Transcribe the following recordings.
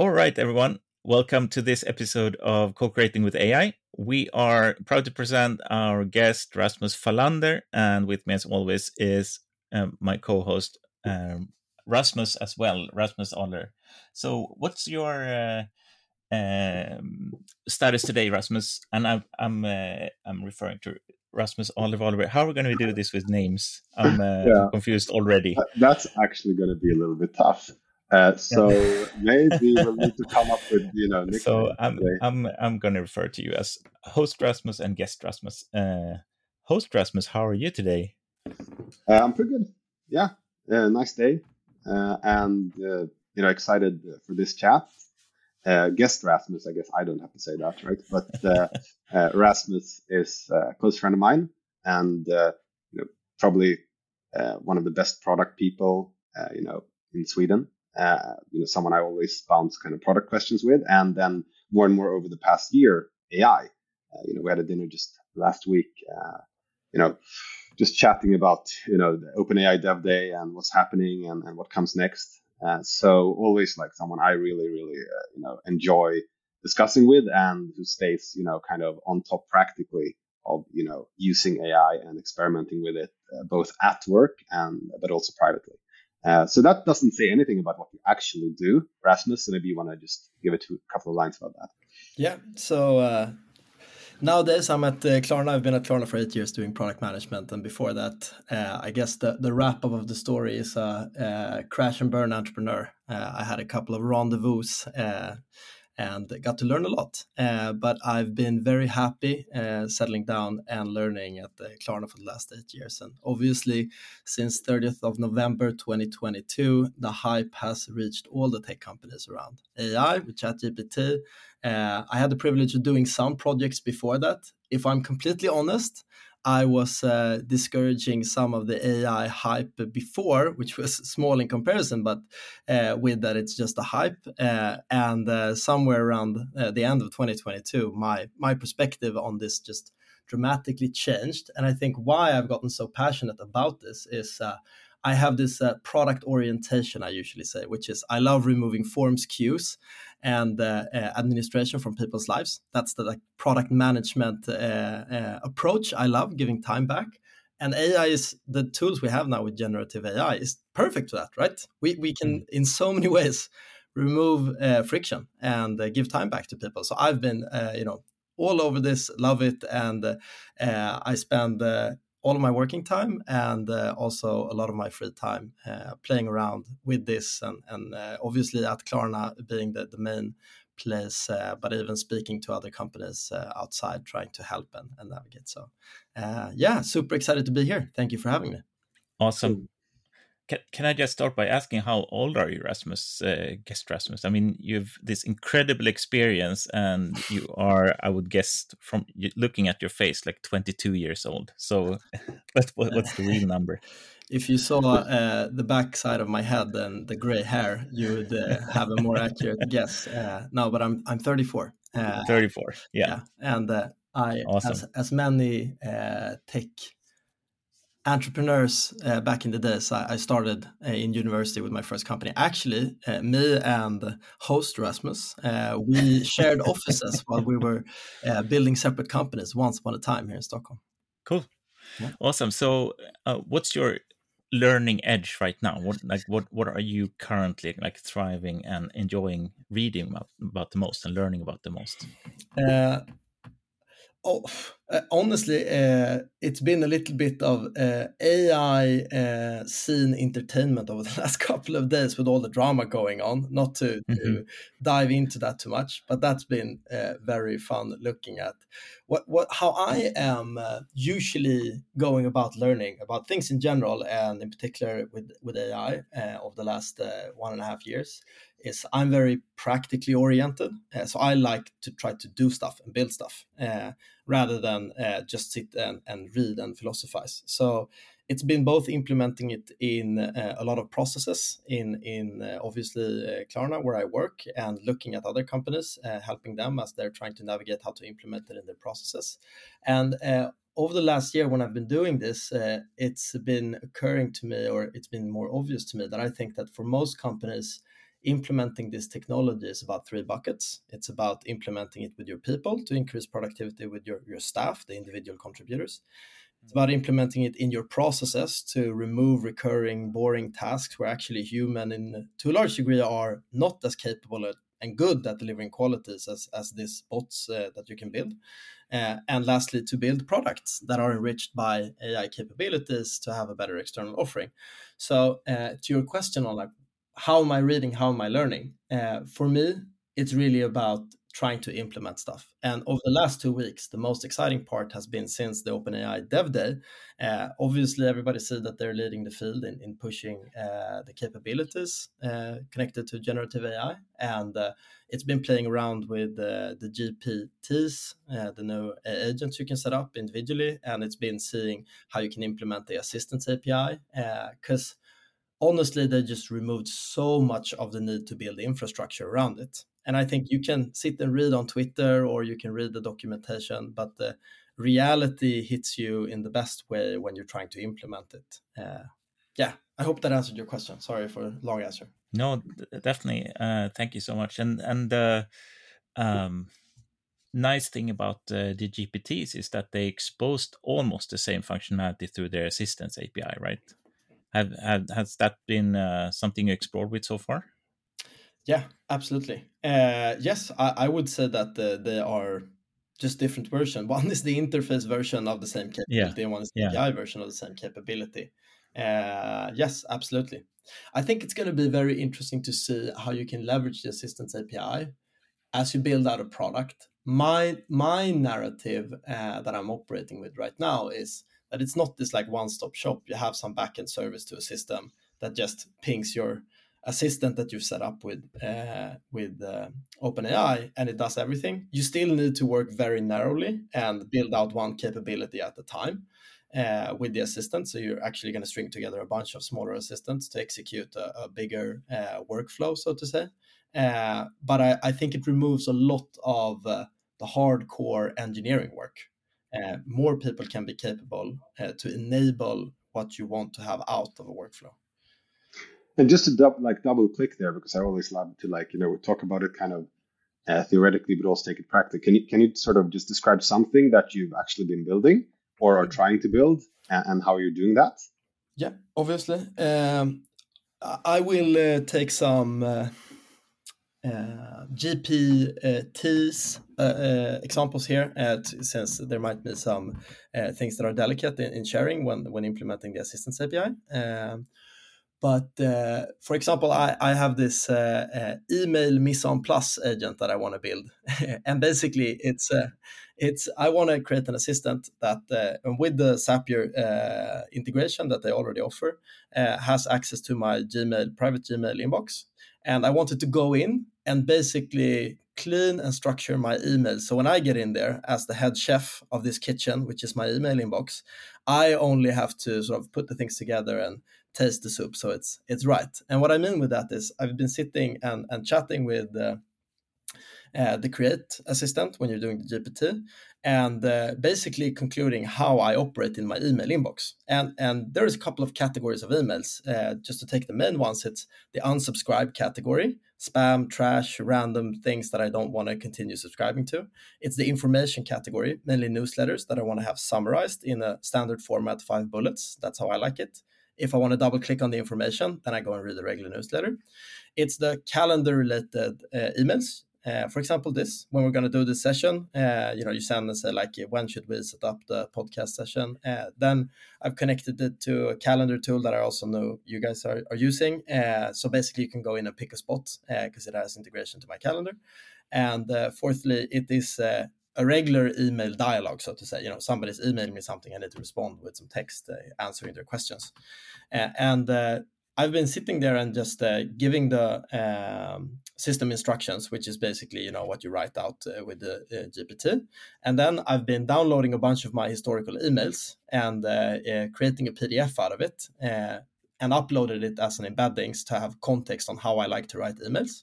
All right, everyone. Welcome to this episode of Co-Creating with AI. We are proud to present our guest Rasmus Falander. and with me, as always, is um, my co-host um, Rasmus as well, Rasmus Aller. So, what's your uh, um, status today, Rasmus? And I, I'm uh, I'm referring to Rasmus Oliver Oliver. How are we going to do this with names? I'm uh, yeah. confused already. That's actually going to be a little bit tough. Uh, so maybe we'll need to come up with you know. So I'm I'm I'm going to refer to you as host Rasmus and guest Rasmus. Uh, host Rasmus, how are you today? Uh, I'm pretty good. Yeah, uh, nice day, uh, and uh, you know excited for this chat. guest Rasmus, I guess I don't have to say that, right? But Rasmus is a close friend of mine, and you know probably one of the best product people you know in Sweden uh, you know, someone I always bounce kind of product questions with. And then more and more over the past year, AI. Uh, you know, we had a dinner just last week, uh, you know, just chatting about, you know, the OpenAI Dev Day and what's happening and, and what comes next. Uh, so always like someone I really, really, uh, you know, enjoy discussing with and who stays, you know, kind of on top practically of, you know, using AI and experimenting with it, uh, both at work and, but also privately. Uh, so that doesn't say anything about what you actually do, Rasmus. So maybe you want to just give it a couple of lines about that. Yeah. So uh, nowadays I'm at uh, Klarna. I've been at Klarna for eight years doing product management, and before that, uh, I guess the the wrap up of the story is a, a crash and burn entrepreneur. Uh, I had a couple of rendezvous and got to learn a lot. Uh, but I've been very happy uh, settling down and learning at the Klarna for the last eight years. And obviously, since 30th of November 2022, the hype has reached all the tech companies around AI with ChatGPT. Uh, I had the privilege of doing some projects before that. If I'm completely honest, I was uh, discouraging some of the AI hype before, which was small in comparison, but uh, with that it's just a hype. Uh, and uh, somewhere around uh, the end of 2022, my my perspective on this just dramatically changed. And I think why I've gotten so passionate about this is uh, I have this uh, product orientation, I usually say, which is I love removing forms, queues, and uh, uh, administration from people's lives. That's the like, product management uh, uh, approach I love, giving time back. And AI is the tools we have now with generative AI is perfect for that, right? We, we can, mm. in so many ways, remove uh, friction and give time back to people. So I've been, you know, all over this, love it, and I spend all of my working time and uh, also a lot of my free time uh, playing around with this and, and uh, obviously at Klarna being the, the main place, uh, but even speaking to other companies uh, outside trying to help and, and navigate. So, uh, yeah, super excited to be here. Thank you for having me. Awesome. Can, can I just start by asking how old are you, Rasmus? Uh, guest Rasmus. I mean, you've this incredible experience, and you are, I would guess, from looking at your face, like 22 years old. So, what, what's the real number? If you saw uh, the back side of my head and the gray hair, you would uh, have a more accurate guess. Uh, no, but I'm I'm 34. Uh, 34. Yeah, yeah. and uh, I, awesome. as as many tech entrepreneurs uh, back in the days. I, I started uh, in university with my first company. Actually, uh, me and host Rasmus, uh, we shared offices while we were uh, building separate companies once upon a time here in Stockholm. Cool, yeah. awesome. So, uh, what's your learning edge right now? What like what what are you currently like thriving and enjoying reading about, about the most and learning about the most? Oh, uh, honestly, uh, it's been a little bit of uh, AI uh, scene entertainment over the last couple of days with all the drama going on. Not to, mm-hmm. to dive into that too much, but that's been uh, very fun looking at what what how I am usually going about learning about things in general, and in particular with with AI over the last one and a half years is I'm very practically oriented. Uh, so I like to try to do stuff and build stuff uh, rather than uh, just sit and, and, read and philosophize. So it's been both implementing it in a lot of processes in in obviously Klarna where I work and looking at other companies, helping them as they're trying to navigate how to implement it in their processes. And over the last year when i've been doing this uh, it's been occurring to me or it's been more obvious to me that i think that for most companies implementing this technology is about three buckets. It's about implementing it with your people to increase productivity with your, your staff, the individual contributors. It's about implementing it in your processes to remove recurring, boring tasks where actually human, in to a large degree, are not as capable and good at delivering qualities as, as these bots uh, that you can build. Uh, and lastly, to build products that are enriched by AI capabilities to have a better external offering. So, uh, to your question on like how am I reading, how am I learning? Uh, for me, it's really about trying to implement stuff. And over the last two weeks, the most exciting part has been since the OpenAI Dev Day. Uh, obviously, everybody see that they're leading the field in, in pushing uh, the capabilities uh, connected to generative AI. And it's been playing around with the GPTs, the new agents you can set up individually. And it's been seeing how you can implement the Assistants API. Because honestly, they just removed so much of the need to build the infrastructure around it. And I think you can sit and read on Twitter or you can read the documentation, but the reality hits you in the best way when you're trying to implement it. Uh, yeah, I hope that answered your question. Sorry for long answer. No, definitely. Uh, thank you so much. And and the uh, um, nice thing about uh, the GPTs is that they exposed almost the same functionality through their Assistants API, right? Have, have has that been uh, something you explored with so far? Yeah, absolutely. Uh, yes, I, I, would say that the, they are just different version. One is the interface version of the same capability, yeah. and one is the yeah. API version of the same capability. Uh, yes, absolutely. I think it's going to be very interesting to see how you can leverage the Assistants API as you build out a product. My my narrative uh, that I'm operating with right now is that it's not this like one stop shop. You have some backend service to a system that just pings your assistant that you've set up with uh, with uh, OpenAI and it does everything. You still need to work very narrowly and build out one capability at a time uh, with the assistant. So you're actually going to string together a bunch of smaller assistants to execute a, a bigger uh, workflow, so to say. Uh, but I, I, think it removes a lot of uh, the hardcore engineering work. More people can be capable to enable what you want to have out of a workflow. And just to double, like double click there, because I always love to like you know talk about it kind of uh, theoretically, but also take it practically. Can you can you sort of just describe something that you've actually been building or are trying to build, and, and how you're doing that? Yeah, obviously. Um, I will uh, take some uh, Eh, uh, GPTs eh, uh, eh, uh, examples here, since there might be some things that are delicate in, in, sharing when when implementing the Assistants API. But for example, I, I have this email Mise Plus agent that I want to build, and basically it's it's I want to create an assistant that uh, with the Zapier integration that they already offer has access to my Gmail private Gmail inbox, and I wanted to go in and basically clean and structure my email. So when I get in there as the head chef of this kitchen, which is my email inbox, I only have to sort of put the things together and taste the soup. So it's it's right. And what i mean with that is i've been sitting and, and chatting with uh, uh, the create assistant when you're doing the gpt and uh, basically concluding how i operate in my email inbox. And and there's a couple of categories of emails. Uh, just to take the main ones it's the unsubscribe category spam trash random things that i don't want to continue subscribing to it's the information category mainly newsletters that i want to have summarized in a standard format five bullets that's how i like it if I want to double click on the information, then I go and read the regular newsletter. It's the calendar related uh, emails. Uh, for example, this when we're going to do this session, uh, you know, you send and say like, when should we set up the podcast session? Uh, then I've connected it to a calendar tool that I also know you guys are, are using. So basically, you can go in and pick a spot because it has integration to my calendar. And fourthly, it is a regular email dialogue, so to say. You know, somebody's emailing me something, I need to respond with some text answering their questions. And I've been sitting there and just uh, giving the um, system instructions, which is basically you know what you write out uh, with the uh, GPT. And then I've been downloading a bunch of my historical emails and creating a PDF out of it. and uploaded it as an embeddings to have context on how I like to write emails.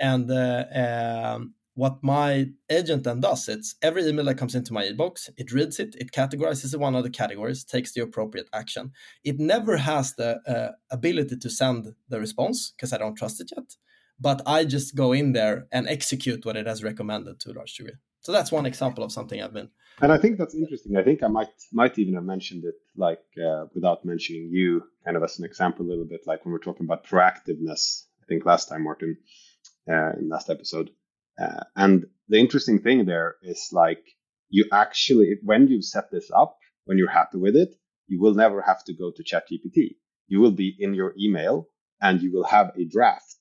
Mm-hmm. And um, what my agent then does it's every email that comes into my inbox it reads it it categorizes it one of the categories takes the appropriate action it never has the uh, ability to send the response because i don't trust it yet but I just go in there and execute what it has recommended to a large degree. So that's one example of something I've been. And I think that's interesting. I think I might might even have mentioned it like uh, without mentioning you, kind of as an example, a little bit like when we're talking about proactiveness. I think last time, Martin, uh, in last episode, uh, and the interesting thing there is like you actually when you set this up, when you're happy with it, you will never have to go to ChatGPT. You will be in your email and you will have a draft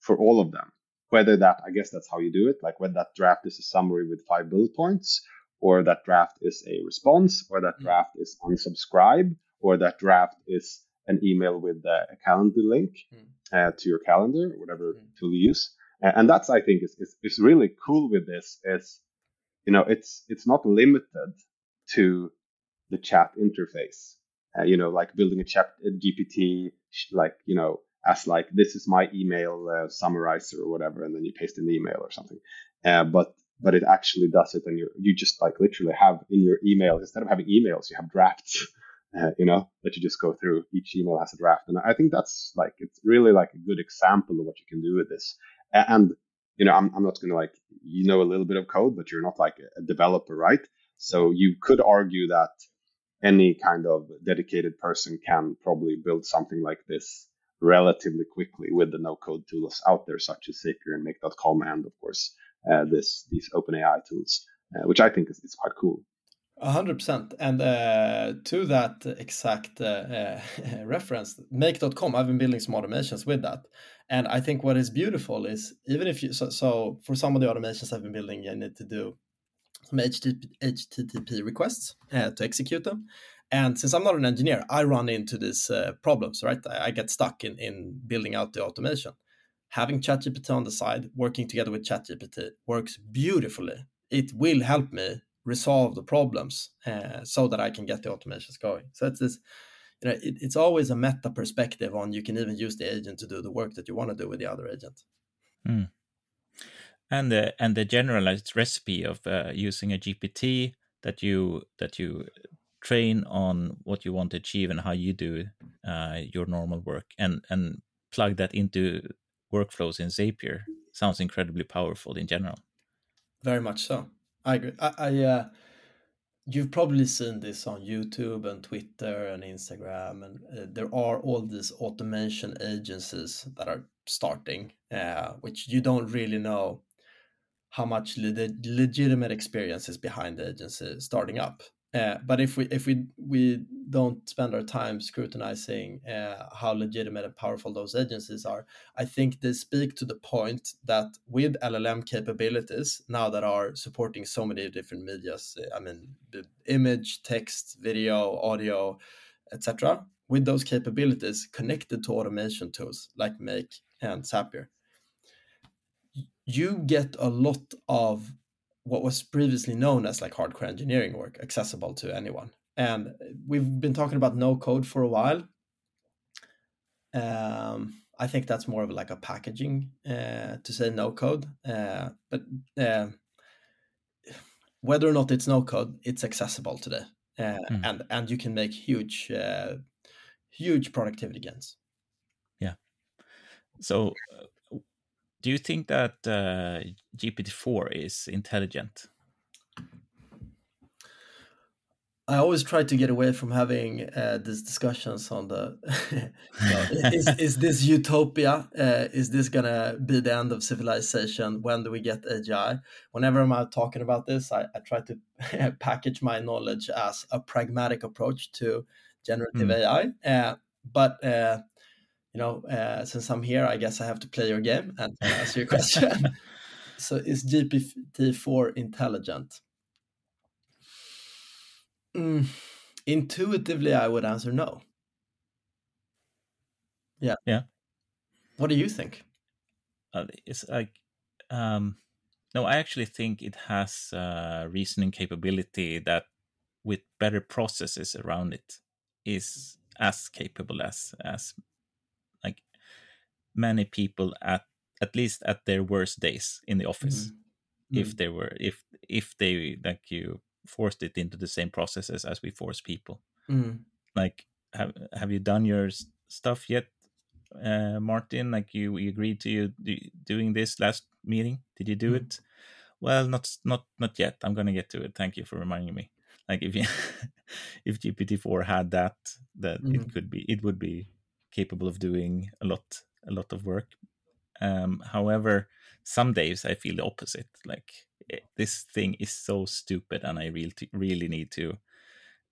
for all of them whether that i guess that's how you do it like whether that draft is a summary with five bullet points or that draft is a response or that mm. draft is unsubscribe or that draft is an email with a calendar link mm. uh, to your calendar whatever mm. tool you use and that's i think is, is, is really cool with this is you know it's it's not limited to the chat interface uh, you know like building a chat a gpt like you know as like this is my email uh, summarizer or whatever, and then you paste an email or something. Uh, but but it actually does it, and you you just like literally have in your email instead of having emails, you have drafts. Uh, you know that you just go through. Each email has a draft, and I think that's like it's really like a good example of what you can do with this. And you know, I'm I'm not gonna like you know a little bit of code, but you're not like a developer, right? So you could argue that any kind of dedicated person can probably build something like this relatively quickly with the no-code tools out there, such as Zapier and Make.com, and of course uh, this these OpenAI tools, uh, which I think is, is quite cool. Hundred percent, and uh, to that exact uh, reference, Make.com. I've been building some automations with that, and I think what is beautiful is even if you so, so for some of the automations I've been building, you need to do some HTTP, HTTP requests uh, to execute them, and since I'm not an engineer, I run into these uh, problems, right? I, I, get stuck in, in building out the automation. Having ChatGPT on the side, working together with ChatGPT works beautifully. It will help me resolve the problems uh, so that I can get the automations going. So it's this, you know, it, it's always a meta perspective on you can even use the agent to do the work that you want to do with the other agent. Mm. And the and the generalized recipe of uh, using a GPT that you that you train on what you want to achieve and how you do uh, your normal work and and plug that into workflows in Zapier sounds incredibly powerful in general. Very much so. I agree. I, I uh, you've probably seen this on YouTube and Twitter and Instagram, and uh, there are all these automation agencies that are starting, uh, which you don't really know how much le- legitimate experience is behind the agency starting up. Uh, but if we if we we don't spend our time scrutinizing uh, how legitimate and powerful those agencies are, I think they speak to the point that with LLM capabilities now that are supporting so many different medias, I mean, image, text, video, audio, etc. With those capabilities connected to automation tools like Make and Zapier, you get a lot of what was previously known as like hardcore engineering work accessible to anyone. And we've been talking about no code for a while. Um, I think that's more of like a packaging uh, to say no code, uh, but uh, whether or not it's no code, it's accessible today, mm. and and you can make huge, uh, huge productivity gains. Yeah. So do you think that uh, GPT-4 is intelligent? I always try to get away from having uh, these discussions on the is, is this utopia? Uh, is this gonna be the end of civilization? When do we get AGI? Whenever I'm out talking about this, I, I try to package my knowledge as a pragmatic approach to generative mm. AI. Uh, but uh, you know, uh, since I'm here, I guess I have to play your game and answer your question. so, is GPT-4 intelligent? Mm, intuitively, I would answer no. Yeah. Yeah. What do you think? Uh, it's like, um, no, I actually think it has uh, reasoning capability that, with better processes around it, is as capable as as many people at at least at their worst days in the office mm-hmm. if mm. they were if if they like you forced it into the same processes as we force people mm. like have have you done your stuff yet uh, Martin? Like you, you agreed to you doing this last meeting. Did you do mm. it? Well, not not not yet. I'm gonna get to it. Thank you for reminding me. Like if you if GPT four had that, that mm. it could be it would be capable of doing a lot a lot of work. Um, however, some days I feel the opposite. Like eh, this thing is so stupid, and I really really need to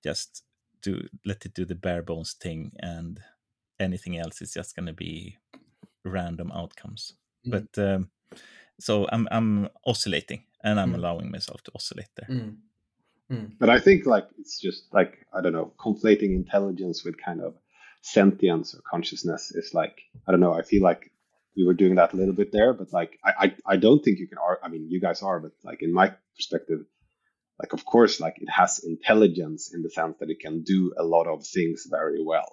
just do let it do the bare bones thing, and anything else is just going to be random outcomes. Mm. But um, so I'm I'm oscillating, and I'm mm. allowing myself to oscillate there. Mm. mm. But I think like it's just like I don't know, conflating intelligence with kind of sentience or consciousness is like I don't know. I feel like we were doing that a little bit there, but like I I, I don't think you can. I mean, you guys are, but like in my perspective, like of course, like it has intelligence in the sense that it can do a lot of things very well,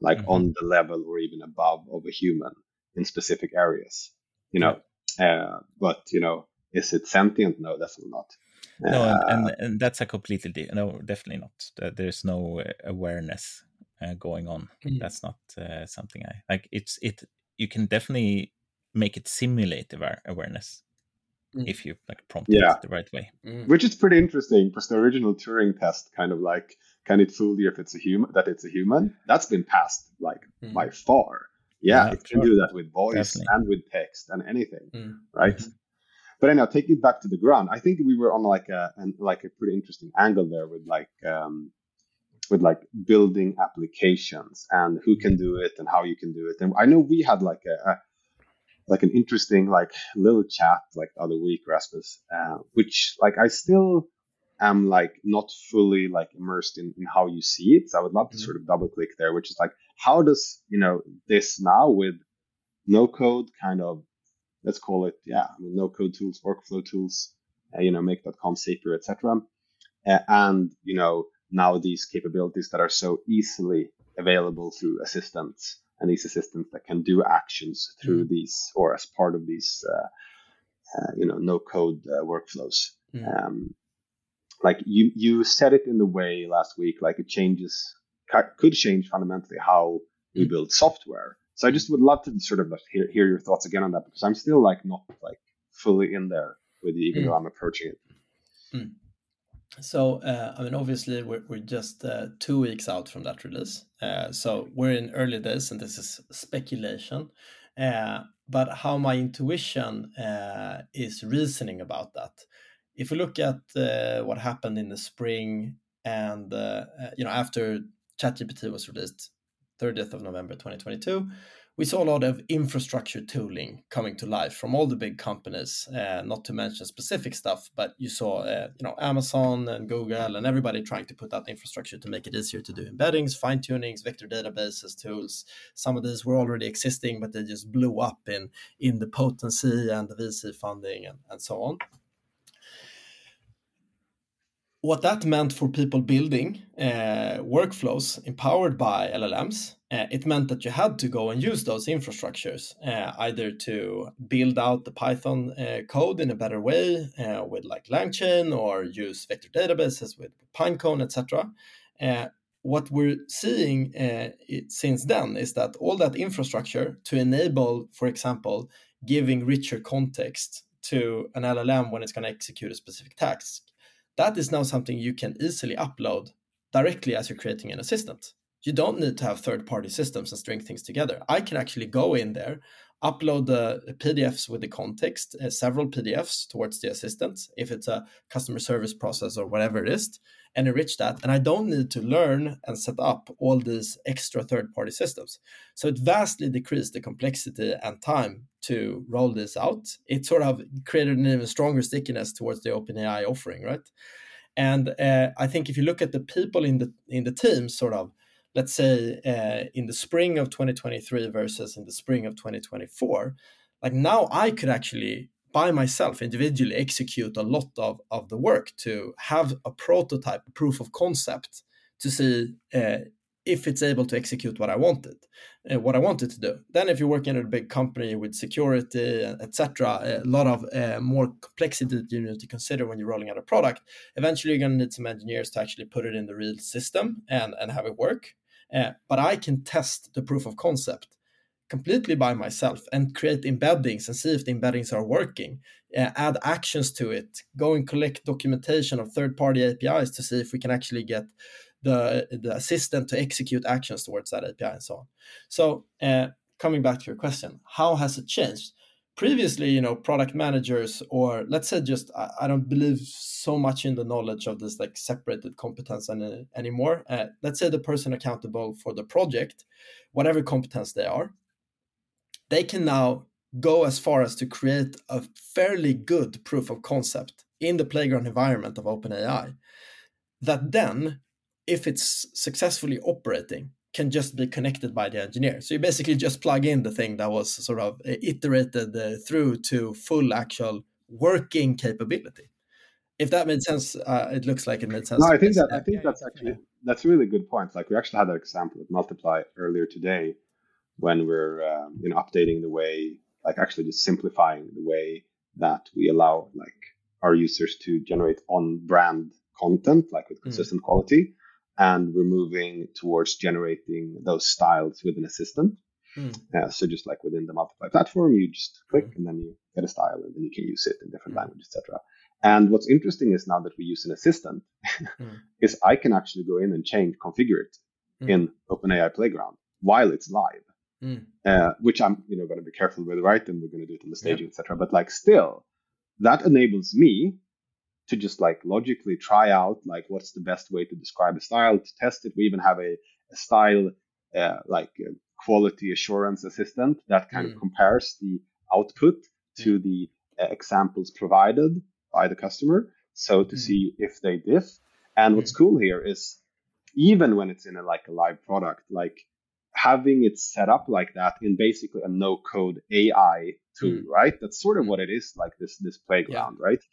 like mm-hmm. on the level or even above of a human in specific areas. You know, uh, but you know, is it sentient? No, definitely not. No, uh, and, and that's a completely di- no, definitely not. There's no uh, awareness uh, going on. Mm. That's not uh, something I like. It's it. You can definitely make it simulate awareness mm. if you like prompt yeah. it the right way. Mm. Which is pretty interesting because the original Turing test kind of like can it fool you if it's a human that it's a human? That's been passed like mm. by far. Yeah, yeah it can sure. do that with voice Definitely. and with text and anything, mm. right? Mm-hmm. But anyhow, take it back to the ground. I think we were on like a an, like a pretty interesting angle there with like um, with like building applications and who can do it and how you can do it. And I know we had like a, a like an interesting like little chat like the other week, Rasmus, uh, which like I still am like not fully like immersed in, in how you see it. So I would love to mm-hmm. sort of double click there, which is like how does you know this now with no code kind of let's call it yeah I mean, no code tools, workflow tools, uh, you know make.com, Zapier, etc. Uh, and you know now these capabilities that are so easily available through assistants and these assistants that can do actions through mm. these or as part of these uh, uh, you know no code uh, workflows mm. um, like you you said it in the way last week like it changes could change fundamentally how we mm. build software so i just would love to sort of hear, hear your thoughts again on that because i'm still like not like fully in there with you even mm. though i'm approaching it mm. So, uh, I mean, obviously, we're, we're just uh, two weeks out from that release. Uh, so, we're in early days, and this is speculation. Uh, but how my intuition uh, is reasoning about that. If we look at uh, what happened in the spring and, you know, after ChatGPT was released, 30th of November 2022, we saw a lot of infrastructure tooling coming to life from all the big companies. Uh, not to mention specific stuff, but you saw uh, you know Amazon and Google and everybody trying to put out infrastructure to make it easier to do embeddings, fine tunings, vector databases, tools. Some of these were already existing, but they just blew up in in the potency and the VC funding and, and so on what that meant for people building uh, workflows empowered by LLMs, uh, it meant that you had to go and use those infrastructures uh, either to build out the Python uh, code in a better way uh, with like LangChain or use vector databases with Pinecone, etc. Uh, what we're seeing it, since then is that all that infrastructure to enable, for example, giving richer context to an LLM when it's going to execute a specific task that is now something you can easily upload directly as you're creating an assistant. You don't need to have third party systems and string things together. I can actually go in there, upload the PDFs with the context, uh, several PDFs towards the assistant, if it's a customer service process or whatever it is, and enrich that. And I don't need to learn and set up all these extra third party systems. So it vastly decreased the complexity and time to roll this out. It sort of created an even stronger stickiness towards the OpenAI offering, right? And uh, I think if you look at the people in the in the team, sort of, let's say uh, in the spring of 2023 versus in the spring of 2024, like now I could actually by myself individually execute a lot of, of the work to have a prototype, proof of concept to see uh, if it's able to execute what I wanted, uh, what I wanted to do. Then, if you're working at a big company with security, etc., a lot of uh, more complexity that you need to consider when you're rolling out a product. Eventually, you're going to need some engineers to actually put it in the real system and and have it work. Uh, but I can test the proof of concept completely by myself and create embeddings and see if the embeddings are working, uh, add actions to it, go and collect documentation of third party APIs to see if we can actually get the, the assistant to execute actions towards that API and so on. So, uh, coming back to your question, how has it changed? Previously you know product managers or let's say just i, I don't believe so much in the knowledge of this like separated competence any, anymore. Uh, let's say the person accountable for the project whatever competence they are they can now go as far as to create a fairly good proof of concept in the playground environment of openai that then if it's successfully operating can just be connected by the engineer. So you basically just plug in the thing that was sort of uh, iterated uh, through to full actual working capability. If that made sense, uh, it looks like it made sense. No, I think that I think that's actually that's a really good point. Like we actually had that example with Multiply earlier today, when we're um, you know updating the way, like actually just simplifying the way that we allow like our users to generate on brand content, like with hmm. consistent mm. quality and we're moving towards generating those styles with an assistant. Mm. Uh, so just like within the multiply platform, you just click mm. and then you get a style and then you can use it in different mm. languages, etc. And what's interesting is now that we use an assistant, hmm. is I can actually go in and change, configure it hmm. in OpenAI Playground while it's live, hmm. uh, which I'm you know going to be careful with, right? And we're going to do it in the staging, yeah. etc. But like still, that enables me to just like logically try out like what's the best way to describe a style to test it we even have a, a style uh, like uh, quality assurance assistant that kind mm. of compares the output to mm. the uh, examples provided by the customer so to mm. see if they diff and what's mm. cool here is even when it's in a like a live product like having it set up like that in basically a no code ai tool mm. right that's sort of mm. what it is like this this playground yeah. right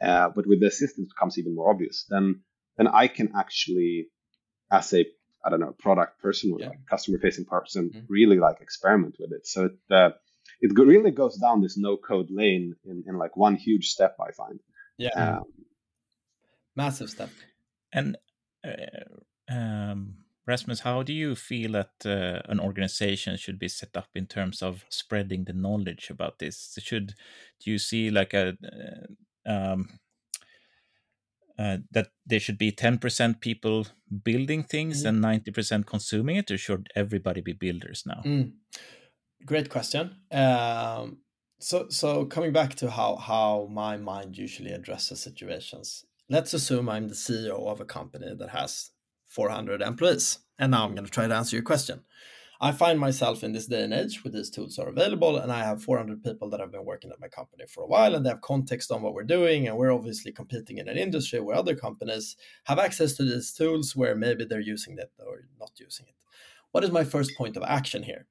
uh, but with the assistance becomes even more obvious. Then then I can actually, as a I don't know product person or yeah. like customer facing person, mm-hmm. really like experiment with it. So it uh, it really goes down this no code lane in in like one huge step. I find. Yeah. Um, Massive step. And uh, um, Rasmus, how do you feel that uh, an organization should be set up in terms of spreading the knowledge about this? Should do you see like a uh, um, uh, that there should be 10% people building things mm. and 90% consuming it, or should everybody be builders now? Mm. Great question. Um, so, so coming back to how how my mind usually addresses situations. Let's assume I'm the CEO of a company that has 400 employees, and now I'm going to try to answer your question. I find myself in this day and age where these tools are available, and I have 400 people that have been working at my company for a while, and they have context on what we're doing. And we're obviously competing in an industry where other companies have access to these tools where maybe they're using it or not using it. What is my first point of action here?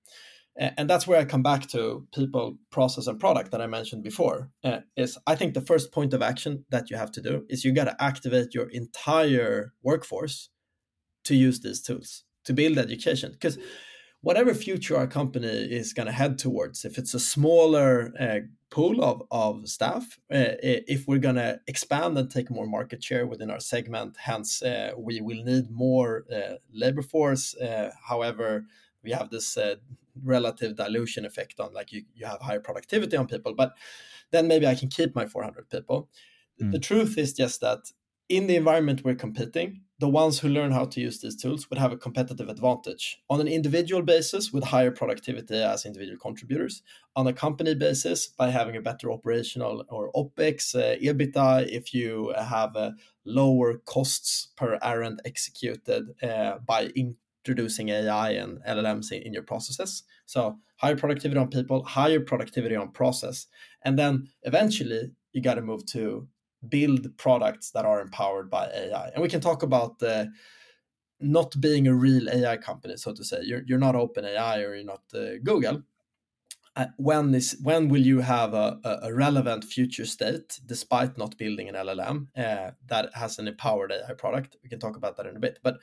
and that's where I come back to people, process, and product that I mentioned before. Uh, is I think the first point of action that you have to do is you got to activate your entire workforce to use these tools to build education because whatever future our company is going to head towards, if it's a smaller uh, pool of, of staff, uh, if we're going to expand and take more market share within our segment, hence uh, we will need more uh, labor force. Uh, however, we have this uh, relative dilution effect on like you, you have higher productivity on people, but then maybe I can keep my 400 people. Mm. The truth is just that in the environment we're competing, the ones who learn how to use these tools would have a competitive advantage on an individual basis with higher productivity as individual contributors, on a company basis by having a better operational or OPEX, uh, EBITDA, if you have uh, lower costs per errand executed uh, by introducing AI and LLMs in, in your processes. So higher productivity on people, higher productivity on process. And then eventually you got to move to build products that are empowered by AI. And we can talk about the not being a real AI company, so to say. You're, you're not OpenAI or you're not uh, Google. Uh, when is when will you have a, a, relevant future state despite not building an LLM uh, that has an empowered AI product? We can talk about that in a bit. But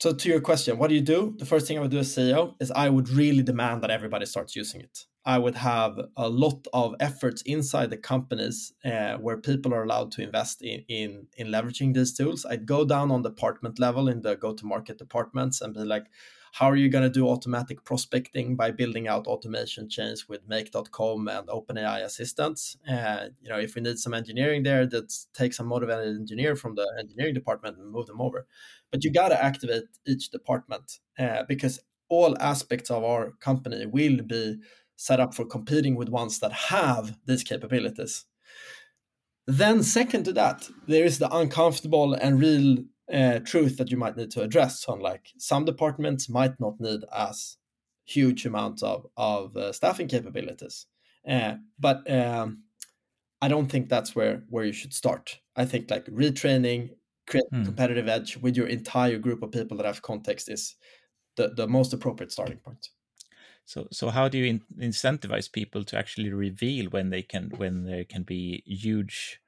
so to your question, what do you do? The first thing I would do as CEO is I would really demand that everybody starts using it. I would have a lot of efforts inside the companies uh, where people are allowed to invest in, in, in leveraging these tools. I'd go down on department level in the go to market departments and be like, how are you going to do automatic prospecting by building out automation chains with make.com and openai assistants uh, you know if we need some engineering there that take some motivated engineer from the engineering department and move them over but you got to activate each department uh, because all aspects of our company will be set up for competing with ones that have these capabilities. Then second to that there is the uncomfortable and real uh, truth that you might need to address on like some departments might not need as huge amounts of of uh, staffing capabilities. Uh, but um, i don't think that's where where you should start. I think like retraining create hmm. competitive edge with your entire group of people that have context is the, the most appropriate starting point so so how do you in- incentivize people to actually reveal when they can when there can be huge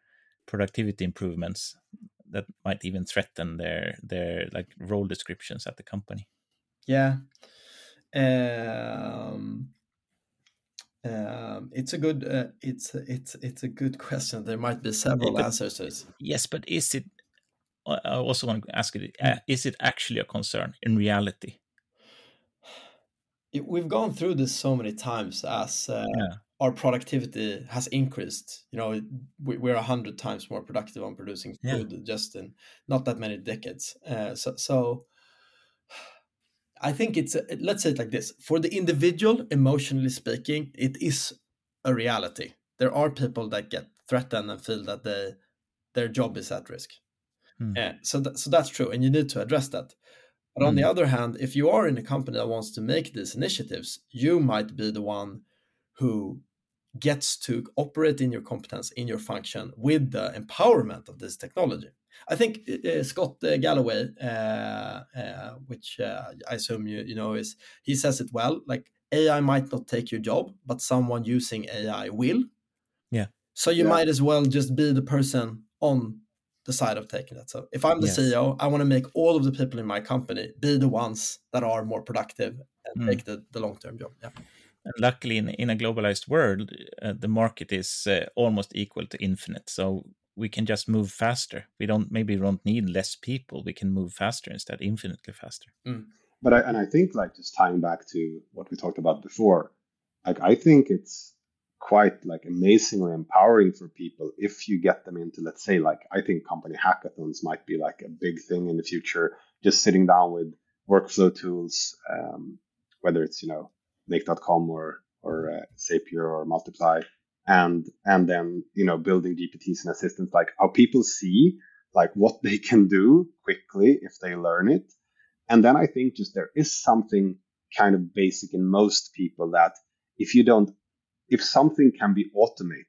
productivity improvements that might even threaten their their like role descriptions at the company? Yeah. Um, um, it's a good uh, it's it's it's a good question. There might be several but, answers to this. yes but is it i also want to ask you uh, is it actually a concern in reality? it, we've gone through this so many times as uh, yeah our productivity has increased. You know, we, are a hundred times more productive on producing food yeah. just in not that many decades. Uh, so, so I think it's a, let's say it like this: for the individual, emotionally speaking, it is a reality. There are people that get threatened and feel that they their job is at risk. Hmm. Uh, so, th- so that's true, and you need to address that. But on the hmm. other hand, if you are in a company that wants to make these initiatives, you might be the one who gets to operate in your competence in your function with the empowerment of this technology. I think uh, uh Scott uh, Galloway, uh, uh which uh, I assume you you know is he says it well. Like AI might not take your job, but someone using AI will. Yeah. So you yeah. might as well just be the person on the side of taking that. So if I'm the yes. CEO, I want to make all of the people in my company be the ones that are more productive and mm. take the, the long term job. Yeah. And luckily, in, in a globalized world, uh, the market is uh, almost equal to infinite. So we can just move faster. We don't maybe we don't need less people. We can move faster instead, infinitely faster. Mm. But I, and I think like just tying back to what we talked about before, like I think it's quite like amazingly empowering for people if you get them into let's say like I think company hackathons might be like a big thing in the future. Just sitting down with workflow tools, um, whether it's you know make.com or or uh, or Multiply, and and then you know building GPTs and assistants like how people see like what they can do quickly if they learn it, and then I think just there is something kind of basic in most people that if you don't if something can be automated,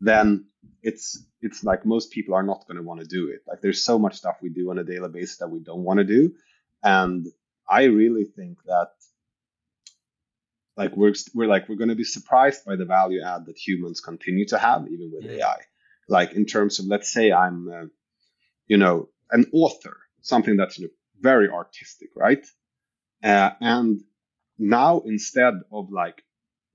then it's it's like most people are not going to want to do it. Like there's so much stuff we do on a daily basis that we don't want to do, and I really think that like we're we're like we're going to be surprised by the value add that humans continue to have even with yeah. AI. Like in terms of let's say I'm uh, you know an author, something that's you know, very artistic, right? Uh, and now instead of like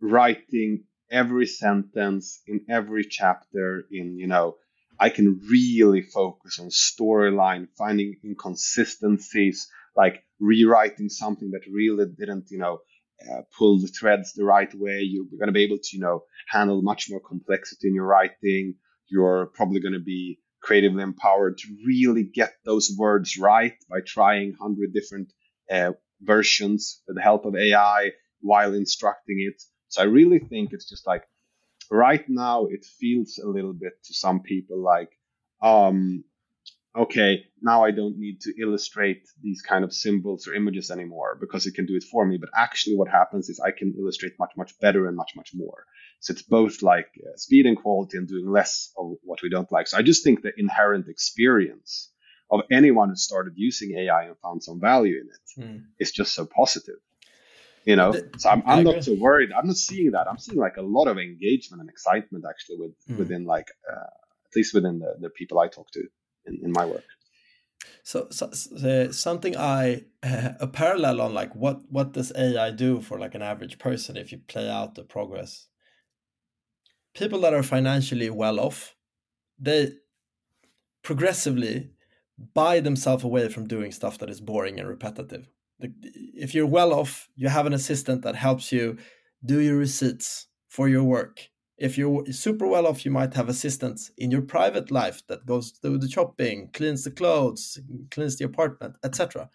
writing every sentence in every chapter in you know I can really focus on storyline, finding inconsistencies, like rewriting something that really didn't, you know, uh, pull the threads the right way. You're going to be able to, you know, handle much more complexity in your writing. You're probably going to be creatively empowered to really get those words right by trying hundred different uh, versions with the help of AI while instructing it. So I really think it's just like right now it feels a little bit to some people like um, okay, now I don't need to illustrate these kind of symbols or images anymore because it can do it for me. But actually, what happens is I can illustrate much, much better and much, much more. So it's both like uh, speed and quality and doing less of what we don't like. So I just think the inherent experience of anyone who started using AI and found some value in it mm. is just so positive. You know, so I'm, I'm not so worried. I'm not seeing that. I'm seeing like a lot of engagement and excitement actually with mm. within like uh, at least within the, the people I talk to in, in my work. So, so uh, something I uh, a parallel on like what what does AI do for like an average person if you play out the progress? People that are financially well off, they progressively buy themselves away from doing stuff that is boring and repetitive. If you're well off, you have an assistant that helps you do your receipts for your work. If you're super well off, you might have assistants in your private life that goes through the shopping, cleans the clothes, cleans the apartment, etc.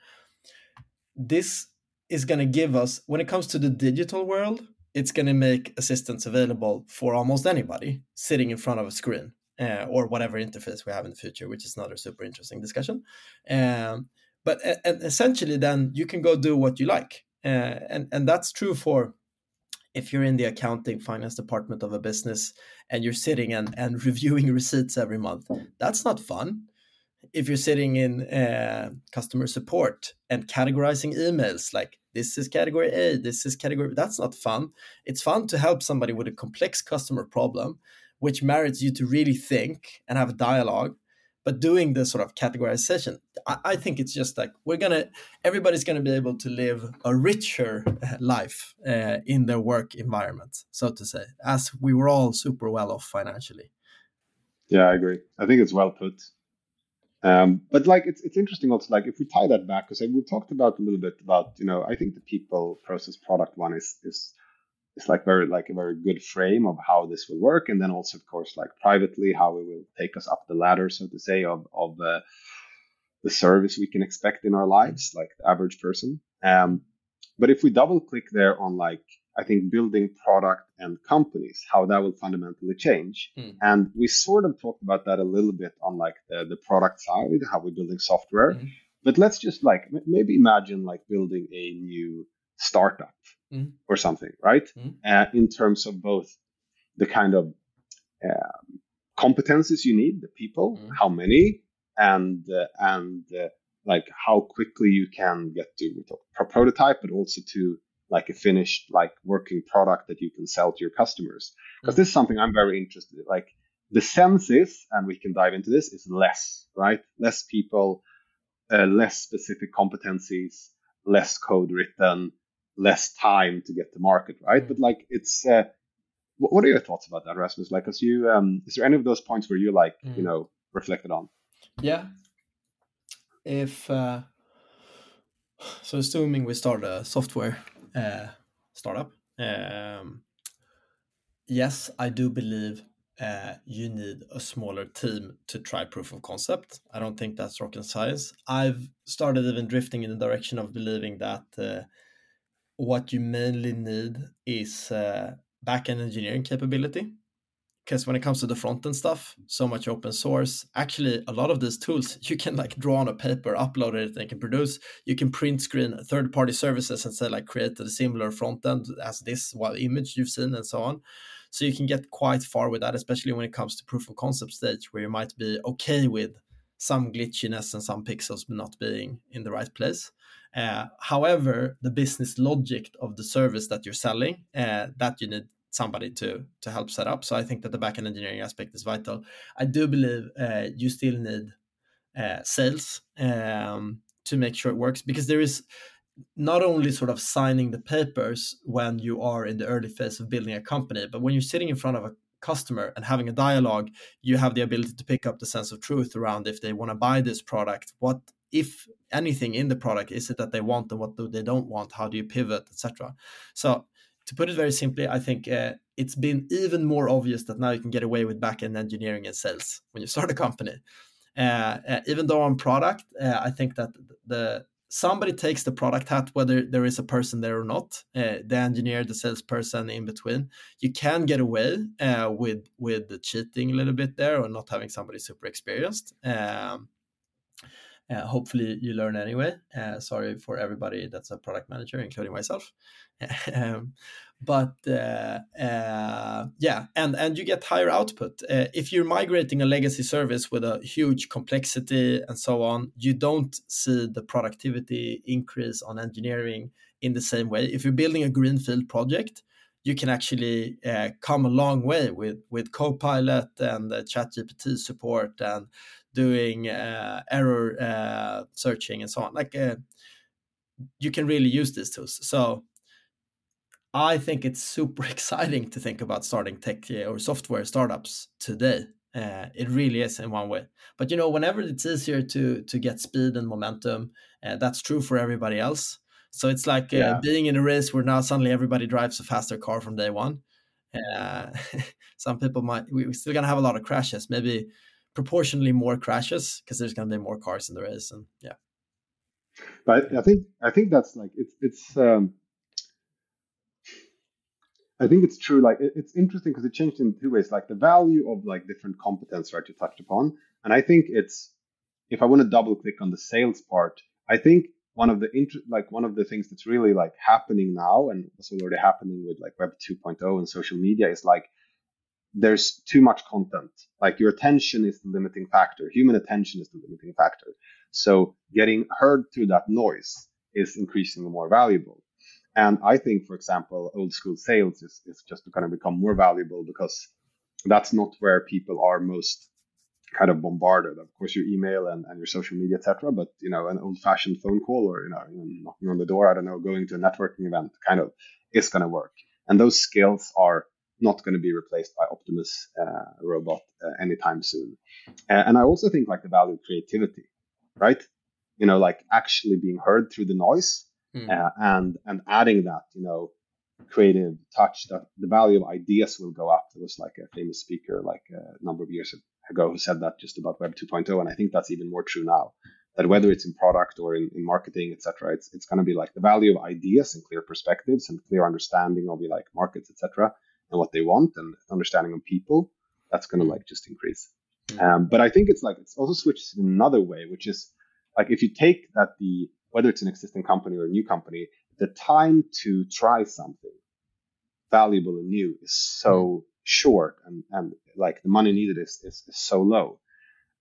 This is going to give us, when it comes to the digital world, it's going to make assistants available for almost anybody sitting in front of a screen uh, or whatever interface we have in the future, which is another super interesting discussion. Um, but essentially, then you can go do what you like, uh, and and that's true for if you're in the accounting finance department of a business and you're sitting and, and reviewing receipts every month that's not fun. If you're sitting in uh, customer support and categorizing emails like this is category a this is category that's not fun. It's fun to help somebody with a complex customer problem which merits you to really think and have a dialogue but doing this sort of categorization I, I, think it's just like we're gonna everybody's gonna be able to live a richer uh, life uh, in their work environment so to say as we were all super well off financially. Yeah i agree. I think it's well put. Um, but like it's it's interesting also like if we tie that back because we talked about a little bit about you know i think the people process product one is is it's like very like a very good frame of how this will work. And then also of course like privately how it will take us up the ladder so to say of of uh, the service we can expect in our lives like the average person. Um, but if we double click there on like i think building product and companies how that will fundamentally change. Mm. and we sort of talked about that a little bit on like the, the product side how we're building software. Mm. but let's just like maybe imagine like building a new startup mm. or something, right? Mm. Uh, in terms of both the kind of um, competencies you need, the people, mm. how many, and uh, and uh, like how quickly you can get to a prototype, but also to like a finished like working product that you can sell to your customers. Because this is something I'm very interested in. Like the sense is, and we can dive into this, is less, right? Less people, uh, less specific competencies, less code written, less time to get to market, right? Mm. But like it's uh, what are your thoughts about that, Rasmus? Like, as you, um, is there any of those points where you like, mm. you know, reflected on? Yeah. If uh, so, assuming we start a software uh, startup, um, yes, I do believe uh, you need a smaller team to try proof of concept. I don't think that's rocket science. I've started even drifting in the direction of believing that uh, what you mainly need is uh, backend engineering capability. Because when it comes to the front end stuff, so much open source. Actually, a lot of these tools you can like draw on a paper, upload it, and can produce. You can print screen third party services and say like create a similar front end as this what image you've seen and so on. So you can get quite far with that, especially when it comes to proof of concept stage, where you might be okay with some glitchiness and some pixels not being in the right place. Uh, however, the business logic of the service that you're selling, uh, that you need somebody to to help set up. So I think that the backend engineering aspect is vital. I do believe uh, you still need sales um, to make sure it works because there is not only sort of signing the papers when you are in the early phase of building a company, but when you're sitting in front of a customer and having a dialogue, you have the ability to pick up the sense of truth around if they want to buy this product, what if anything in the product is it that they want and what do they don't want? How do you pivot etc so to put it very simply i think uh, it's been even more obvious that now you can get away with back-end engineering and sales when you start a company. Uh, uh, even though on product uh, i think that the somebody takes the product hat whether there is a person there or not uh, the engineer the salesperson in between you can get away uh, with with cheating a little bit there or not having somebody super experienced. Um, uh, hopefully, you learn anyway. Uh, sorry for everybody that's a product manager, including myself. um, but uh, yeah, and and you get higher output. If you're migrating a legacy service with a huge complexity and so on, you don't see the productivity increase on engineering in the same way. If you're building a greenfield project, you can actually uh, come a long way with with Copilot and uh, ChatGPT support and doing uh, error uh, searching and so on. Like uh, you can really use these tools. So I think it's super exciting to think about starting tech uh, or software startups today. Uh, it really is in one way. But you know, whenever it's easier to to get speed and momentum, uh, that's true for everybody else. So it's like uh, yeah. being in a race where now suddenly everybody drives a faster car from day one. Uh, some people might, we're still going to have a lot of crashes, maybe proportionally more crashes because there's going to be more cars in the race. And yeah. But I think, I think that's like, it's, it's, um, I think it's true. Like it's interesting because it changed in two ways. Like the value of like different competence, right? You touched upon, and I think it's if I want to double click on the sales part, I think one of the int- like one of the things that's really like happening now and was already happening with like Web 2.0 and social media is like there's too much content. Like your attention is the limiting factor. Human attention is the limiting factor. So getting heard through that noise is increasingly more valuable. And I think, for example, old school sales is, is just to kind of become more valuable because that's not where people are most kind of bombarded. Of course, your email and, and your social media, etc. But you know, an old-fashioned phone call or you know, knocking on the door, I don't know, going to a networking event, kind of is going to work. And those skills are not going to be replaced by Optimus uh, robot uh, anytime soon. Uh, and I also think like the value of creativity, right? You know, like actually being heard through the noise mm. and and adding that you know creative touch that the value of ideas will go up there was like a famous speaker like a number of years ago who said that just about web 2.0 and i think that's even more true now that whether it's in product or in, in marketing etc it's, it's going to be like the value of ideas and clear perspectives and clear understanding of the like markets etc and what they want and understanding of people that's going to like just increase mm. um, but i think it's like it's also switched in another way which is like if you take that the whether it's an existing company or a new company, the time to try something valuable and new is so mm. short and, and like the money needed is, is, is so low,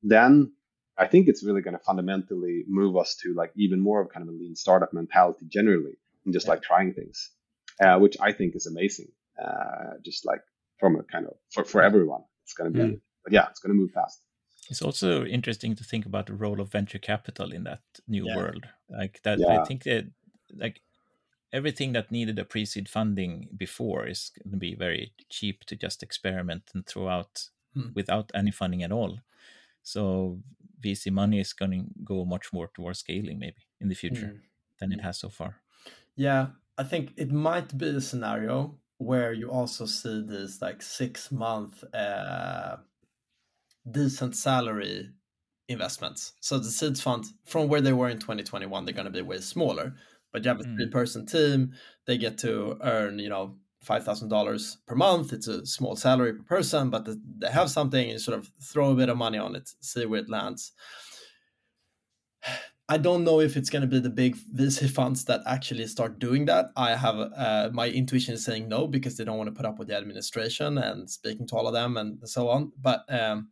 then I think it's really going to fundamentally move us to like even more of kind of a lean startup mentality generally and just yeah. like trying things, uh, which I think is amazing. Uh, just like from a kind of for, for everyone, it's going to be, yeah. but yeah, it's going to move fast. It's also interesting to think about the role of venture capital in that new yeah. world. Like that, yeah. I think that like everything that needed a pre-seed funding before is going to be very cheap to just experiment and throw out hmm. without any funding at all. So VC money is going to go much more towards scaling maybe in the future hmm. than it hmm. has so far. Yeah, I think it might be a scenario where you also see this like six month uh, decent salary investments. So the seeds fund, from where they were in 2021, they're going to be way smaller. But you have a mm. three-person team; they get to earn, you know, five thousand dollars per month. It's a small salary per person, but they have something and sort of throw a bit of money on it, see where it lands. I don't know if it's going to be the big VC funds that actually start doing that. I have uh, my intuition is saying no because they don't want to put up with the administration and speaking to all of them and so on. But um,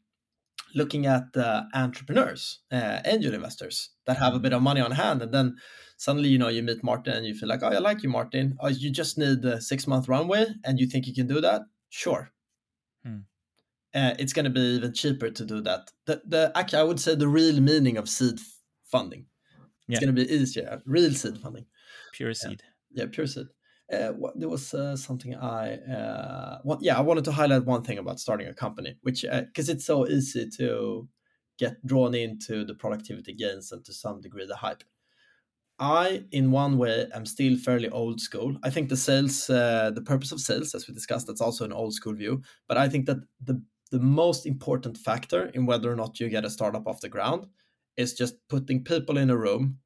looking at uh, entrepreneurs, uh, angel investors that have a bit of money on hand, and then suddenly you know you meet Martin and you feel like, oh, I like you, Martin. Oh, you just need a six month runway, and you think you can do that? Sure. Hmm. Uh, it's going to be even cheaper to do that. The, the actually, I would say the real meaning of seed funding. It's yeah. going to be easier. Real seed funding. Pure seed. Yeah, yeah pure seed uh, there was uh, something I uh, what, yeah I wanted to highlight one thing about starting a company, which because uh, it's so easy to get drawn into the productivity gains and to some degree the hype. I, in one way, am still fairly old school. I think the sales, uh, the purpose of sales, as we discussed, that's also an old school view. But I think that the the most important factor in whether or not you get a startup off the ground is just putting people in a room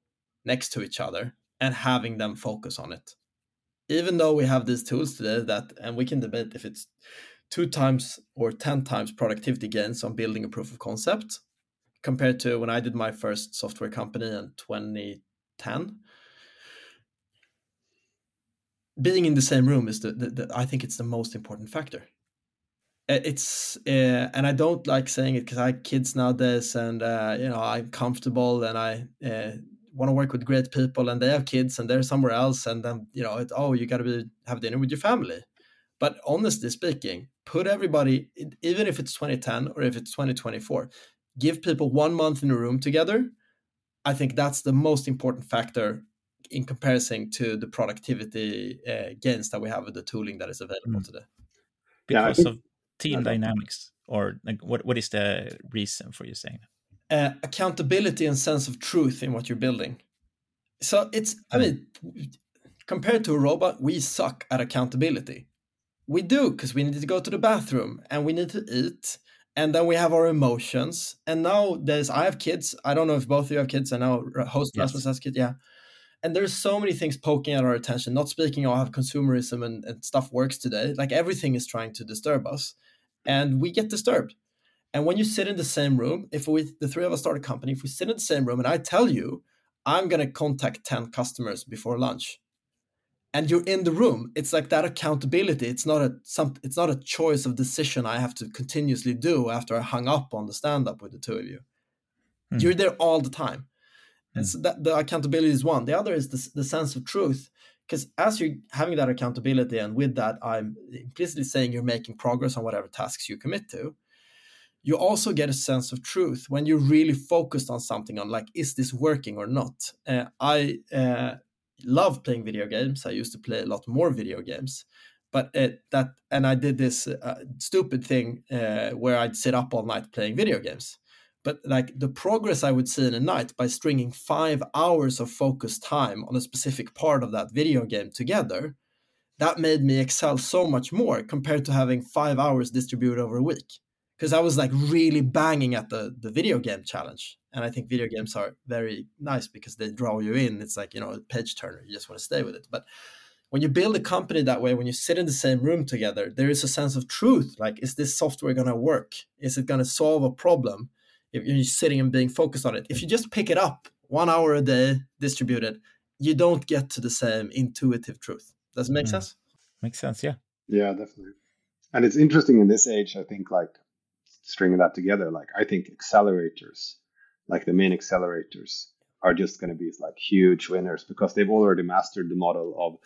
next to each other and having them focus on it even though we have these tools today that, and we can debate if it's two times or 10 times productivity gains on building a proof of concept compared to when I did my first software company in 2010. Being in the same room is the, the, the I think it's the most important factor. It's uh, and I don't like saying it because I have kids nowadays, and uh, you know I'm comfortable and I uh, want to work with great people and they have kids and they're somewhere else and then you know it, oh you got to be have dinner with your family. But honestly speaking put everybody even if it's 2010 or if it's 2024 give people one month in a room together. I think that's the most important factor in comparison to the productivity uh, gains that we have with the tooling that is available mm. today. Because yeah, of team dynamics or like what, what is the reason for you saying that uh, accountability and sense of truth in what you're building. So it's, I mean, compared to a robot, we suck at accountability. We do because we need to go to the bathroom and we need to eat and then we have our emotions. And now there's I have kids. I don't know if both of you have kids. I know host yes. Rasmus has kids. Yeah. And there's so many things poking at our attention. Not speaking of how consumerism and, and stuff works today. Like everything is trying to disturb us, and we get disturbed. And when you sit in the same room, if we the three of us start a company, if we sit in the same room and I tell you I'm gonna contact 10 customers before lunch, and you're in the room it's like that accountability it's not a some it's not a choice of decision i have to continuously do after i hung up on the stand up with the two of you mm. you're there all the time and hmm. so that the accountability is one the other is the, the sense of truth because as you're having that accountability and with that i'm implicitly saying you're making progress on whatever tasks you commit to you also get a sense of truth when you're really focused on something on like is this working or not uh, i uh, love playing video games. I used to play a lot more video games, but it, that and I did this uh, stupid thing where I'd sit up all night playing video games. But like the progress I would see in a night by stringing five hours of focused time on a specific part of that video game together, that made me excel so much more compared to having five hours distributed over a week. Because I was like really banging at the the video game challenge and I think video games are very nice because they draw you in. It's like you know a page turner. You just want to stay with it. But when you build a company that way, when you sit in the same room together, there is a sense of truth. Like, is this software going to work? Is it going to solve a problem? If you're sitting and being focused on it, if you just pick it up one hour a day, distribute it, you don't get to the same intuitive truth. Does it make mm. sense? Makes sense. Yeah. Yeah, definitely. And it's interesting in this age. I think like stringing that together. Like, I think accelerators like the main accelerators are just going to be like huge winners because they've already mastered the model of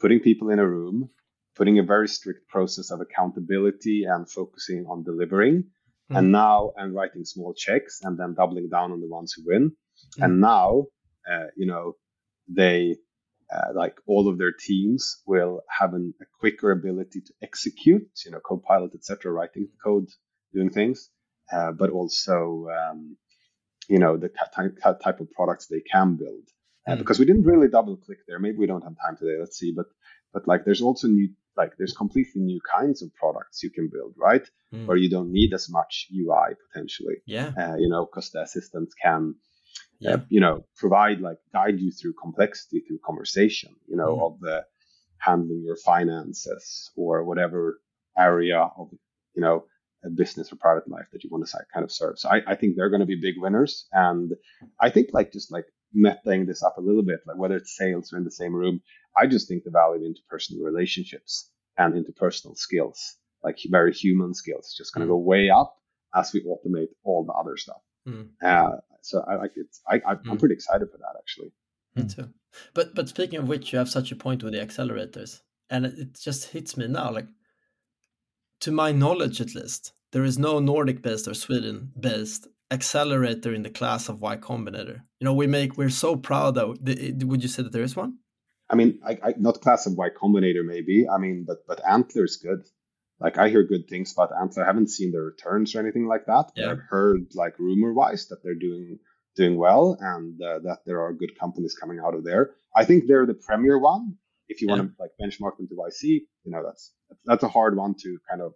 putting people in a room, putting a very strict process of accountability and focusing on delivering. Mm. And now and writing small checks and then doubling down on the ones who win. Mm. And now, uh, you know, they uh, like all of their teams will have an, a quicker ability to execute, you know, Copilot, etc., writing code, doing things, uh, but also um, you know the type, type of products they can build uh, mm. because we didn't really double click there maybe we don't have time today let's see but but like there's also new like there's completely new kinds of products you can build right mm. where you don't need as much ui potentially yeah uh, you know because the assistants can uh, yeah. Uh, you know provide like guide you through complexity through conversation you know mm. of the handling your finances or whatever area of you know a business or private life that you want to kind of serve. So I, I think they're going to be big winners. And I think like just like metaing this up a little bit, like whether it's sales or in the same room, I just think the value of interpersonal relationships and interpersonal skills, like very human skills, is just going to mm. go way up as we automate all the other stuff. Mm. Uh, so I like it. I, I, am mm. pretty excited for that actually. Me too. But but speaking of which, you have such a point with the accelerators, and it just hits me now. Like to my knowledge at least, there is no Nordic based or Sweden based accelerator in the class of Y Combinator. You know, we make we're so proud that the, would you say that there is one? I mean, I, I, not class of Y Combinator maybe. I mean, but but Antler is good. Like I hear good things about Antler. I haven't seen the returns or anything like that. Yeah. I've heard like rumor wise that they're doing doing well and uh, that there are good companies coming out of there. I think they're the premier one. If you yeah. want to like benchmark them to YC, you know that's that's a hard one to kind of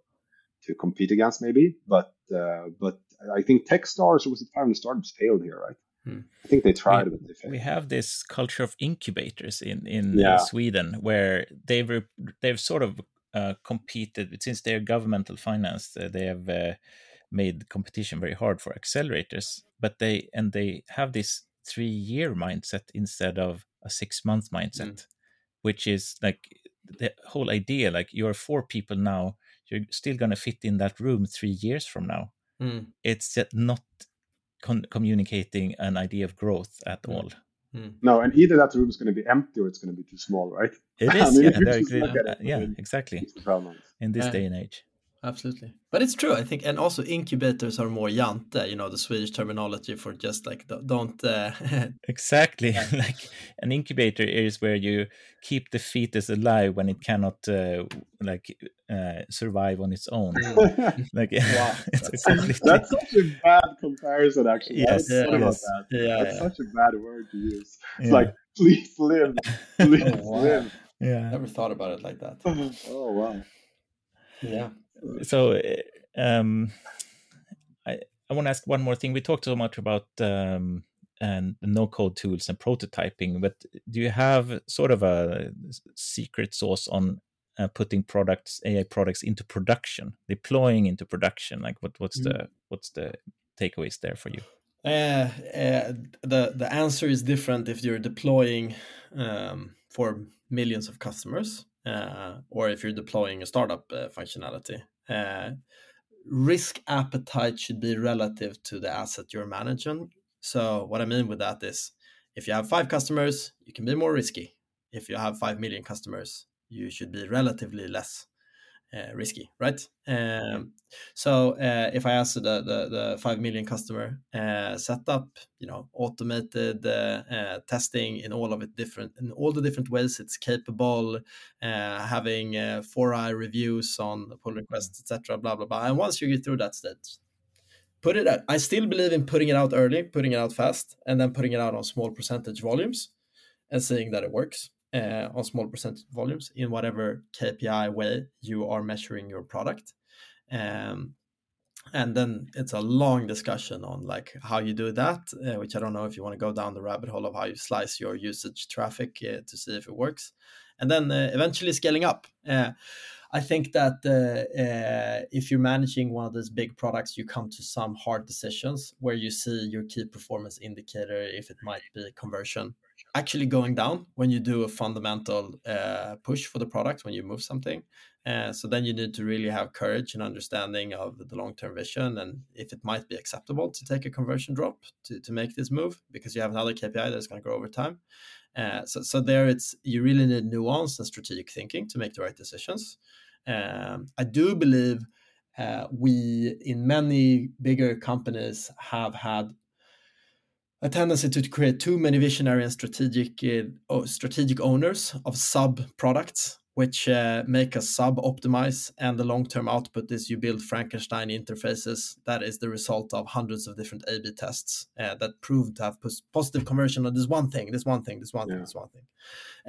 to compete against maybe. But uh, but I think Techstars or was it 500 startups failed here, right? Hmm. I think they tried, we, they. We have this culture of incubators in in yeah. Sweden where they've they've sort of uh, competed since they're governmental financed. Uh, they have uh, made competition very hard for accelerators, but they and they have this three year mindset instead of a six month mindset, mm. which is like the whole idea. Like you're four people now you're still going to fit in that room three years from now. Mm. It's not con- communicating an idea of growth at mm. all. Mm. No, and either that room is going to be empty or it's going to be too small, right? It is, I mean, yeah, uh, yeah, exactly. In this day and age. Absolutely. But it's true, I think, and also incubators are more jante, you know, the Swedish terminology for just like don't. Uh... exactly, like an incubator is where you keep the fetus alive when it cannot uh, like uh, survive on its own. Mm. like wow. it's completely... that's such a bad comparison, actually. Yes, yeah, yes. That. yeah, that's yeah. such a bad word to use. It's yeah. like please live, please oh, wow. live. Yeah, never thought about it like that. oh wow. Yeah. So, um, I I want to ask one more thing. We talked so much about um, and no code tools and prototyping, but do you have sort of a secret sauce on uh, putting products AI products into production, deploying into production? Like what what's mm. the what's the takeaways there for you? Uh, uh, the the answer is different if you're deploying um, for millions of customers uh, or if you're deploying a startup uh, functionality. Uh, risk appetite should be relative to the asset you're managing. So, what I mean with that is if you have five customers, you can be more risky. If you have 5 million customers, you should be relatively less risky, right? Um, so uh, if I ask the, the, the five million customer uh, setup, you know, automated uh, uh, testing in all of it different in all the different ways it's capable, uh, having four eye reviews on pull requests, etc. Blah blah blah. And once you get through that stage, put it out. I still believe in putting it out early, putting it out fast, and then putting it out on small percentage volumes, and seeing that it works uh, on small percentage volumes in whatever KPI way you are measuring your product. Um, and then it's a long discussion on like how you do that, uh, which I don't know if you want to go down the rabbit hole of how you slice your usage traffic uh, to see if it works, and then uh, eventually scaling up. I think that if you're managing one of these big products, you come to some hard decisions where you see your key performance indicator if it might be conversion actually going down when you do a fundamental uh, push for the product when you move something. Uh, so then you need to really have courage and understanding of the long-term vision and if it might be acceptable to take a conversion drop to, to make this move because you have another KPI that's going to grow over time. Uh, so, so there it's you really need nuance and strategic thinking to make the right decisions. Um, I do believe uh, we in many bigger companies have had a tendency to create too many visionary and strategic uh, strategic owners of sub products which uh, make us sub optimize and the long term output is you build frankenstein interfaces that is the result of hundreds of different a b tests uh, that prove to have positive conversion on this one thing this one thing this one yeah. thing this one thing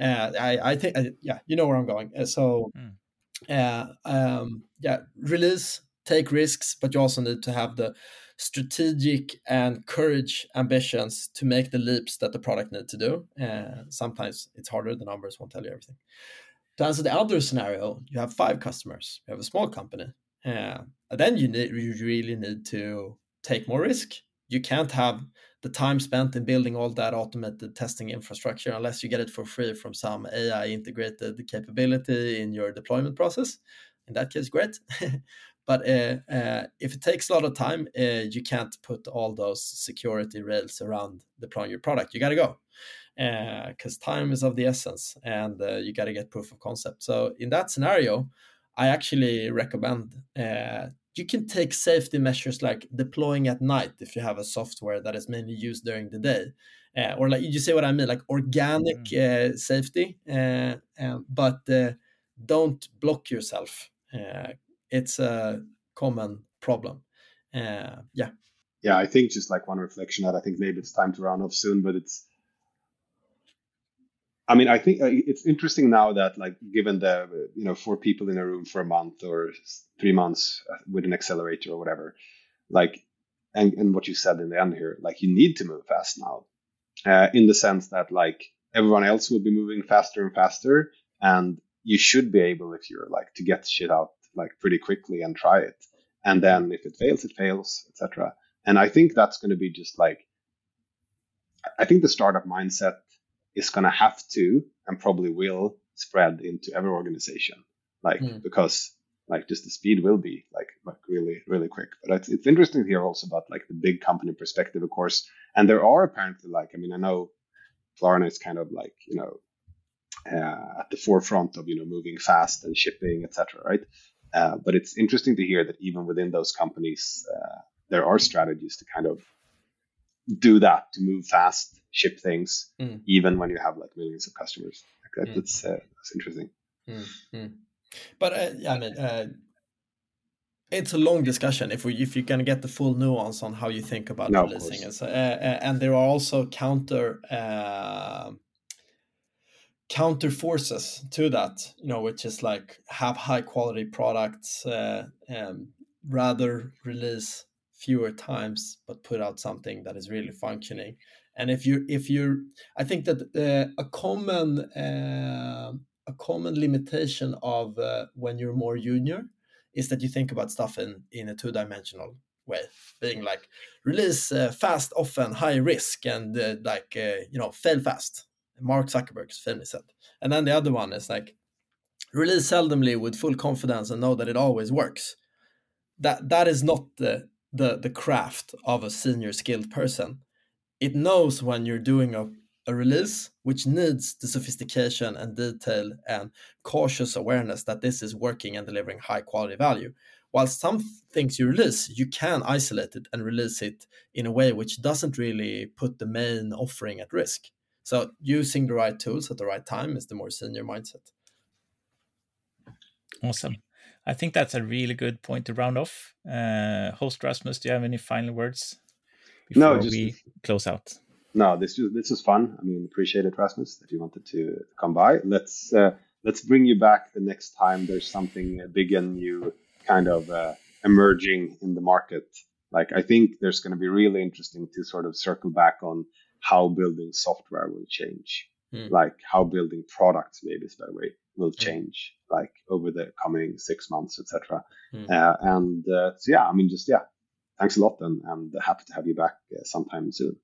uh, I, I think yeah you know where i'm going uh, so mm. um, yeah release take risks but you also need to have the strategic and courage ambitions to make the leaps that the product need to do. Uh, sometimes it's harder, the numbers won't tell you everything. To answer the other scenario, you have five customers, you have a small company. Uh, then you, need, you really need to take more risk. You can't have the time spent in building all that automated testing infrastructure unless you get it for free from some AI integrated capability in your deployment process. In that case, great. But uh, uh, if it takes a lot of time, uh, you can't put all those security rails around deploying your product. You got to go because time is of the essence and you got to get proof of concept. So in that scenario, I actually recommend you can take safety measures like deploying at night if you have a software that is mainly used during the day uh, or like you say what i mean like organic mm. uh, safety uh, but don't block yourself it's a common problem. Uh, yeah. Yeah, I think just like one reflection that I think maybe it's time to round off soon, but it's. I mean, I think uh, it's interesting now that, like, given the you know four people in a room for a month or three months uh, with an accelerator or whatever, like, and, and what you said in the end here, like, you need to move fast now, uh, in the sense that like everyone else will be moving faster and faster, and you should be able, if you're like, to get shit out like pretty quickly and try it. And then if it fails, it fails, etc. And I think that's going to be just like, I think the startup mindset is going to have to and probably will spread into every organization, like mm. because like just the speed will be like, like really really quick. But it's it's interesting to hear also about like the big company perspective, of course. And there are apparently like I mean I know Klarna is kind of like you know uh, at the forefront of you know moving fast and shipping etc. Right? Uh, but it's interesting to hear that even within those companies, uh, there are strategies to kind of do that to move fast, ship things, mm. even when you have like millions of customers. Like that, mm. That's uh, that's interesting. Mm. But uh, I mean, uh, it's a long discussion if we if you can get the full nuance on how you think about no, releasing it. So, uh, uh, and there are also counter uh, counter forces to that, you know, which is like have high quality products, uh, um, rather release fewer times but put out something that is really functioning. And if you if you're, I think that uh, a common uh, a common limitation of when you're more junior is that you think about stuff in in a two dimensional way, being like release uh, fast, often, high risk, and uh, like uh, you know fail fast. Mark Zuckerberg's famous said. And then the other one is like release seldomly with full confidence and know that it always works. That that is not the the the craft of a senior skilled person. It knows when you're doing a a release which needs the sophistication and detail and cautious awareness that this is working and delivering high quality value. While some things you release, you can isolate it and release it in a way which doesn't really put the main offering at risk. So using the right tools at the right time is the more senior mindset. Awesome. I think that's a really good point to round off. Uh, host Rasmus, do you have any final words before no, just, we close out? no, this is this is fun. I mean, appreciate it, Rasmus, that you wanted to come by. Let's uh, let's bring you back the next time there's something big and new kind of uh, emerging in the market. Like I think there's going to be really interesting to sort of circle back on how building software will change, mm. like how building products maybe is better way will hmm. change, mm. like over the coming six months, etc. Mm. Uh, and uh, so yeah, I mean, just yeah, thanks a lot, and and happy to have you back uh, sometime soon.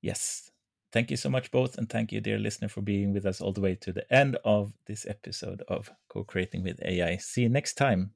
Yes. Thank you so much, both. And thank you, dear listener, for being with us all the way to the end of this episode of Co Creating with AI. See you next time.